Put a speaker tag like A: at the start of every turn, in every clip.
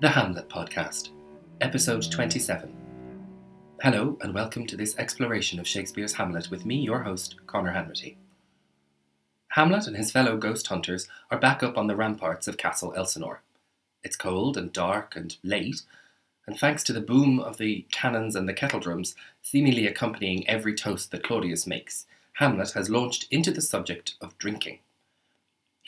A: The Hamlet Podcast, Episode 27. Hello, and welcome to this exploration of Shakespeare's Hamlet with me, your host, Conor Hanratty. Hamlet and his fellow ghost hunters are back up on the ramparts of Castle Elsinore. It's cold and dark and late, and thanks to the boom of the cannons and the kettledrums seemingly accompanying every toast that Claudius makes, Hamlet has launched into the subject of drinking.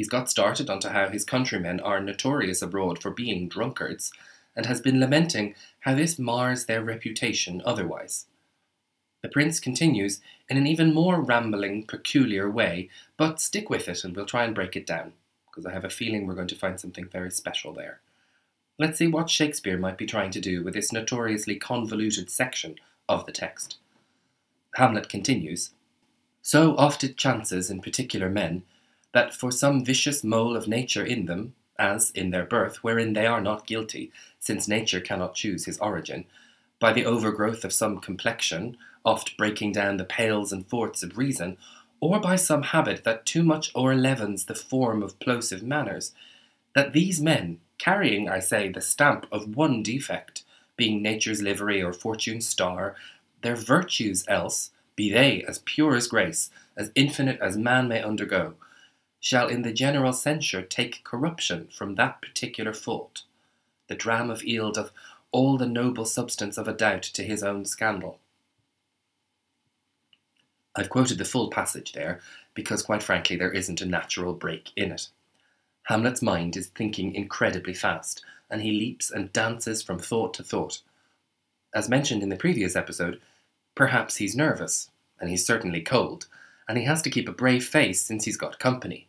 A: He's got started onto how his countrymen are notorious abroad for being drunkards, and has been lamenting how this mars their reputation otherwise. The prince continues in an even more rambling, peculiar way, but stick with it and we'll try and break it down, because I have a feeling we're going to find something very special there. Let's see what Shakespeare might be trying to do with this notoriously convoluted section of the text. Hamlet continues So oft it chances in particular men that for some vicious mole of nature in them, as in their birth, wherein they are not guilty, since nature cannot choose his origin, by the overgrowth of some complexion, oft breaking down the pales and forts of reason, or by some habit that too much o'erleavens the form of plausive manners, that these men, carrying, I say, the stamp of one defect, being nature's livery or fortune's star, their virtues else, be they as pure as grace, as infinite as man may undergo, shall in the general censure take corruption from that particular fault. The dram of eale doth all the noble substance of a doubt to his own scandal. I've quoted the full passage there because, quite frankly, there isn't a natural break in it. Hamlet's mind is thinking incredibly fast, and he leaps and dances from thought to thought. As mentioned in the previous episode, perhaps he's nervous, and he's certainly cold, and he has to keep a brave face since he's got company.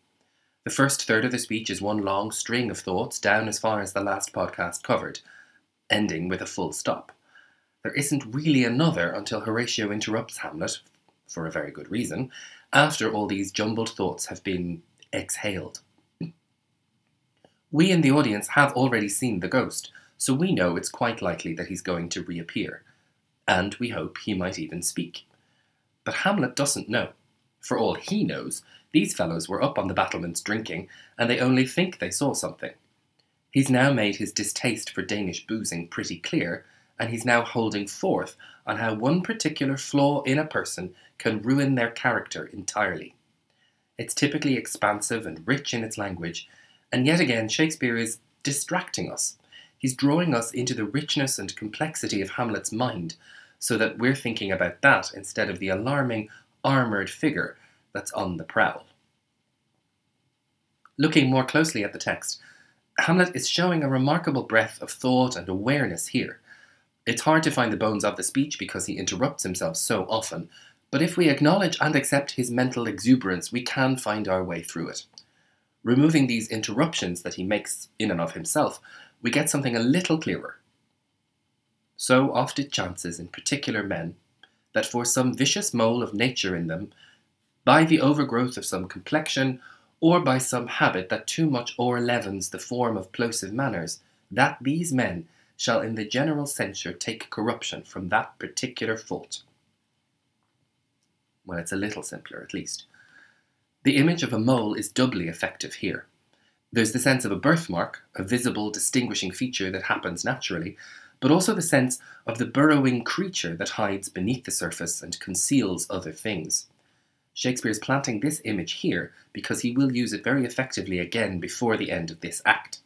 A: The first third of the speech is one long string of thoughts down as far as the last podcast covered, ending with a full stop. There isn't really another until Horatio interrupts Hamlet, for a very good reason, after all these jumbled thoughts have been exhaled. We in the audience have already seen the ghost, so we know it's quite likely that he's going to reappear, and we hope he might even speak. But Hamlet doesn't know. For all he knows, these fellows were up on the battlements drinking, and they only think they saw something. He's now made his distaste for Danish boozing pretty clear, and he's now holding forth on how one particular flaw in a person can ruin their character entirely. It's typically expansive and rich in its language, and yet again, Shakespeare is distracting us. He's drawing us into the richness and complexity of Hamlet's mind, so that we're thinking about that instead of the alarming, armoured figure that's on the prowl. Looking more closely at the text, Hamlet is showing a remarkable breadth of thought and awareness here. It's hard to find the bones of the speech because he interrupts himself so often, but if we acknowledge and accept his mental exuberance, we can find our way through it. Removing these interruptions that he makes in and of himself, we get something a little clearer. So oft it chances in particular men that for some vicious mole of nature in them, by the overgrowth of some complexion, or by some habit that too much o'erleavens the form of plausive manners, that these men shall in the general censure take corruption from that particular fault. Well, it's a little simpler, at least. The image of a mole is doubly effective here. There's the sense of a birthmark, a visible distinguishing feature that happens naturally, but also the sense of the burrowing creature that hides beneath the surface and conceals other things. Shakespeare is planting this image here because he will use it very effectively again before the end of this act.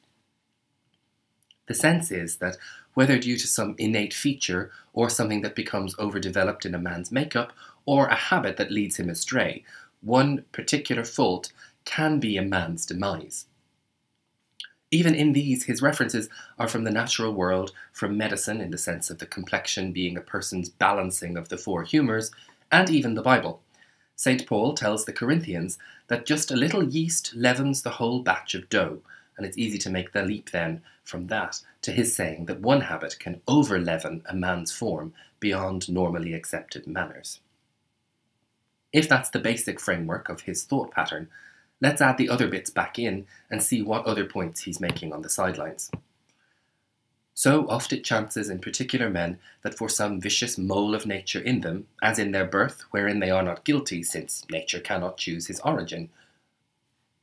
A: The sense is that, whether due to some innate feature or something that becomes overdeveloped in a man's makeup or a habit that leads him astray, one particular fault can be a man's demise. Even in these, his references are from the natural world, from medicine in the sense of the complexion being a person's balancing of the four humours, and even the Bible. St. Paul tells the Corinthians that just a little yeast leavens the whole batch of dough, and it's easy to make the leap then from that to his saying that one habit can over leaven a man's form beyond normally accepted manners. If that's the basic framework of his thought pattern, let's add the other bits back in and see what other points he's making on the sidelines. So oft it chances in particular men that for some vicious mole of nature in them, as in their birth, wherein they are not guilty, since nature cannot choose his origin.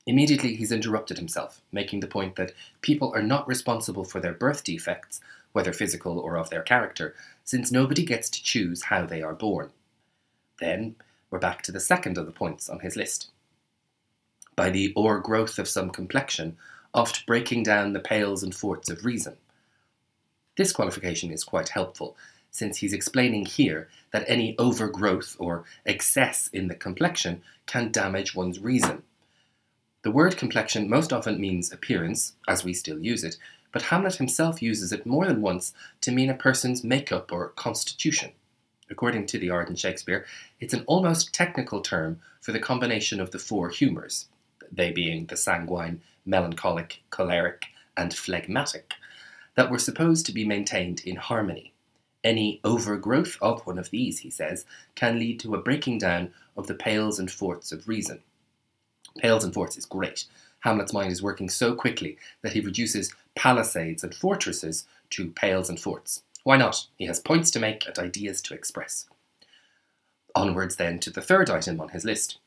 A: Immediately, he's interrupted himself, making the point that people are not responsible for their birth defects, whether physical or of their character, since nobody gets to choose how they are born. Then, we're back to the second of the points on his list. By the o'ergrowth of some complexion, oft breaking down the pales and forts of reason. This qualification is quite helpful, since he's explaining here that any overgrowth or excess in the complexion can damage one's reason. The word complexion most often means appearance, as we still use it, but Hamlet himself uses it more than once to mean a person's makeup or constitution. According to the Arden Shakespeare, it's an almost technical term for the combination of the four humours, they being the sanguine, melancholic, choleric, and phlegmatic, that were supposed to be maintained in harmony. Any overgrowth of one of these, he says, can lead to a breaking down of the pales and forts of reason. Pales and forts is great. Hamlet's mind is working so quickly that he reduces palisades and fortresses to pales and forts. Why not? He has points to make and ideas to express. Onwards then to the third item on his list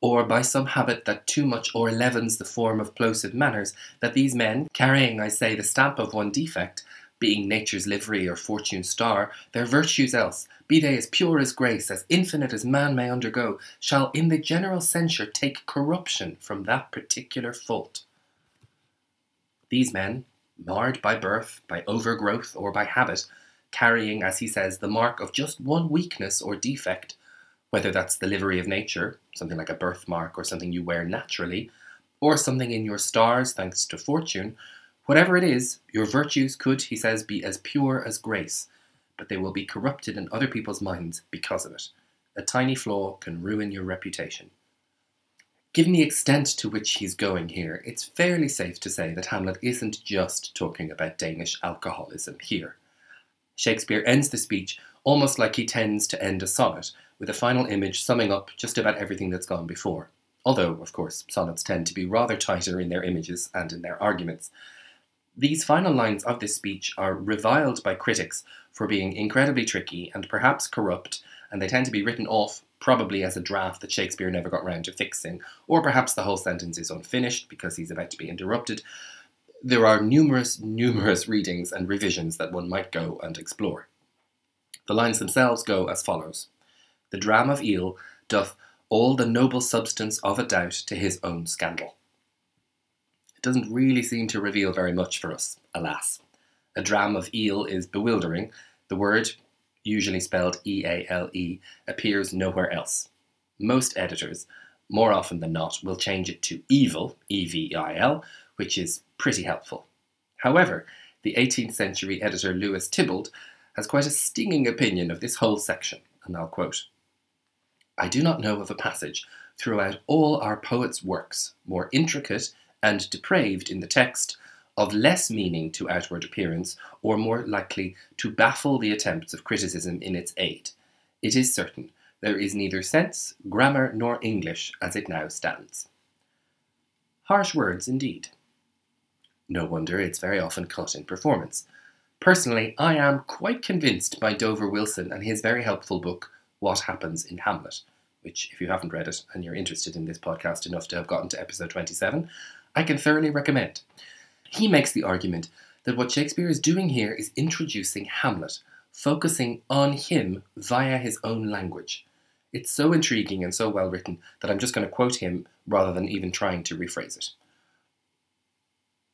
A: or by some habit that too much o'erleavens the form of plausive manners, that these men, carrying, I say, the stamp of one defect, being nature's livery or fortune's star, their virtues else, be they as pure as grace, as infinite as man may undergo, shall in the general censure take corruption from that particular fault. These men, marred by birth, by overgrowth, or by habit, carrying, as he says, the mark of just one weakness or defect, whether that's the livery of nature, something like a birthmark or something you wear naturally, or something in your stars thanks to fortune, whatever it is, your virtues could, he says, be as pure as grace, but they will be corrupted in other people's minds because of it. A tiny flaw can ruin your reputation. Given the extent to which he's going here, it's fairly safe to say that Hamlet isn't just talking about Danish alcoholism here. Shakespeare ends the speech almost like he tends to end a sonnet, with a final image summing up just about everything that's gone before. Although, of course, sonnets tend to be rather tighter in their images and in their arguments. These final lines of this speech are reviled by critics for being incredibly tricky and perhaps corrupt, and they tend to be written off probably as a draft that Shakespeare never got round to fixing, or perhaps the whole sentence is unfinished because he's about to be interrupted. There are numerous, numerous readings and revisions that one might go and explore. The lines themselves go as follows the dram of eale doth all the noble substance of a doubt to his own scandal. It doesn't really seem to reveal very much for us, alas. A dram of eale is bewildering. The word, usually spelled E A L E, appears nowhere else. Most editors, more often than not, will change it to evil, E V I L, which is pretty helpful. However, the 18th century editor Lewis Theobald has quite a stinging opinion of this whole section, and I'll quote I do not know of a passage throughout all our poets' works more intricate and depraved in the text, of less meaning to outward appearance, or more likely to baffle the attempts of criticism in its aid. It is certain there is neither sense, grammar, nor English as it now stands. Harsh words indeed. No wonder it's very often cut in performance. Personally, I am quite convinced by Dover Wilson and his very helpful book, What Happens in Hamlet which, if you haven't read it and you're interested in this podcast enough to have gotten to episode 27, I can thoroughly recommend. He makes the argument that what Shakespeare is doing here is introducing Hamlet, focusing on him via his own language. It's so intriguing and so well written that I'm just going to quote him rather than even trying to rephrase it.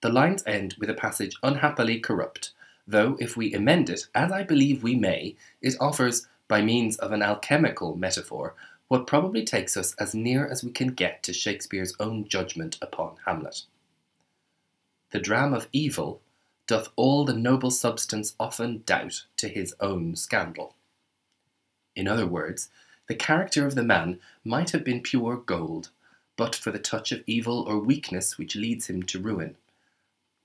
A: The lines end with a passage unhappily corrupt, though if we amend it, as I believe we may, it offers, by means of an alchemical metaphor, what probably takes us as near as we can get to Shakespeare's own judgment upon Hamlet. The dram of evil doth all the noble substance often doubt to his own scandal. In other words, the character of the man might have been pure gold, but for the touch of evil or weakness which leads him to ruin.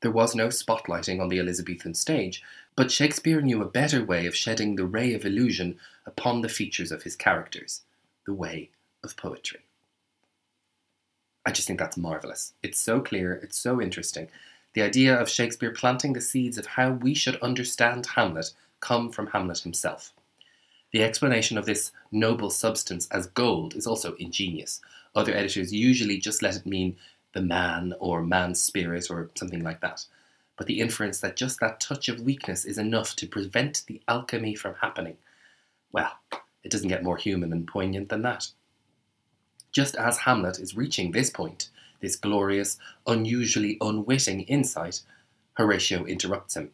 A: There was no spotlighting on the Elizabethan stage, but Shakespeare knew a better way of shedding the ray of illusion upon the features of his characters the way of poetry. I just think that's marvelous. It's so clear, it's so interesting. The idea of Shakespeare planting the seeds of how we should understand Hamlet come from Hamlet himself. The explanation of this noble substance as gold is also ingenious. Other editors usually just let it mean the man or man's spirit or something like that, but the inference that just that touch of weakness is enough to prevent the alchemy from happening. Well, it doesn't get more human and poignant than that. Just as Hamlet is reaching this point, this glorious, unusually unwitting insight, Horatio interrupts him.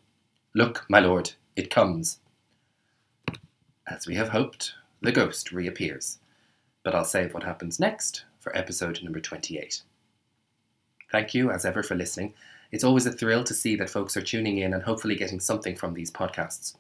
A: Look, my lord, it comes. As we have hoped, the ghost reappears. But I'll save what happens next for episode number 28. Thank you, as ever, for listening. It's always a thrill to see that folks are tuning in and hopefully getting something from these podcasts.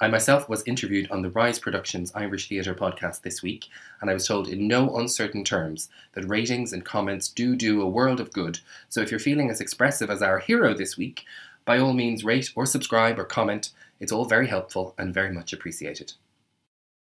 A: I myself was interviewed on the Rise Productions Irish Theatre podcast this week, and I was told in no uncertain terms that ratings and comments do do a world of good. So if you're feeling as expressive as our hero this week, by all means rate or subscribe or comment. It's all very helpful and very much appreciated.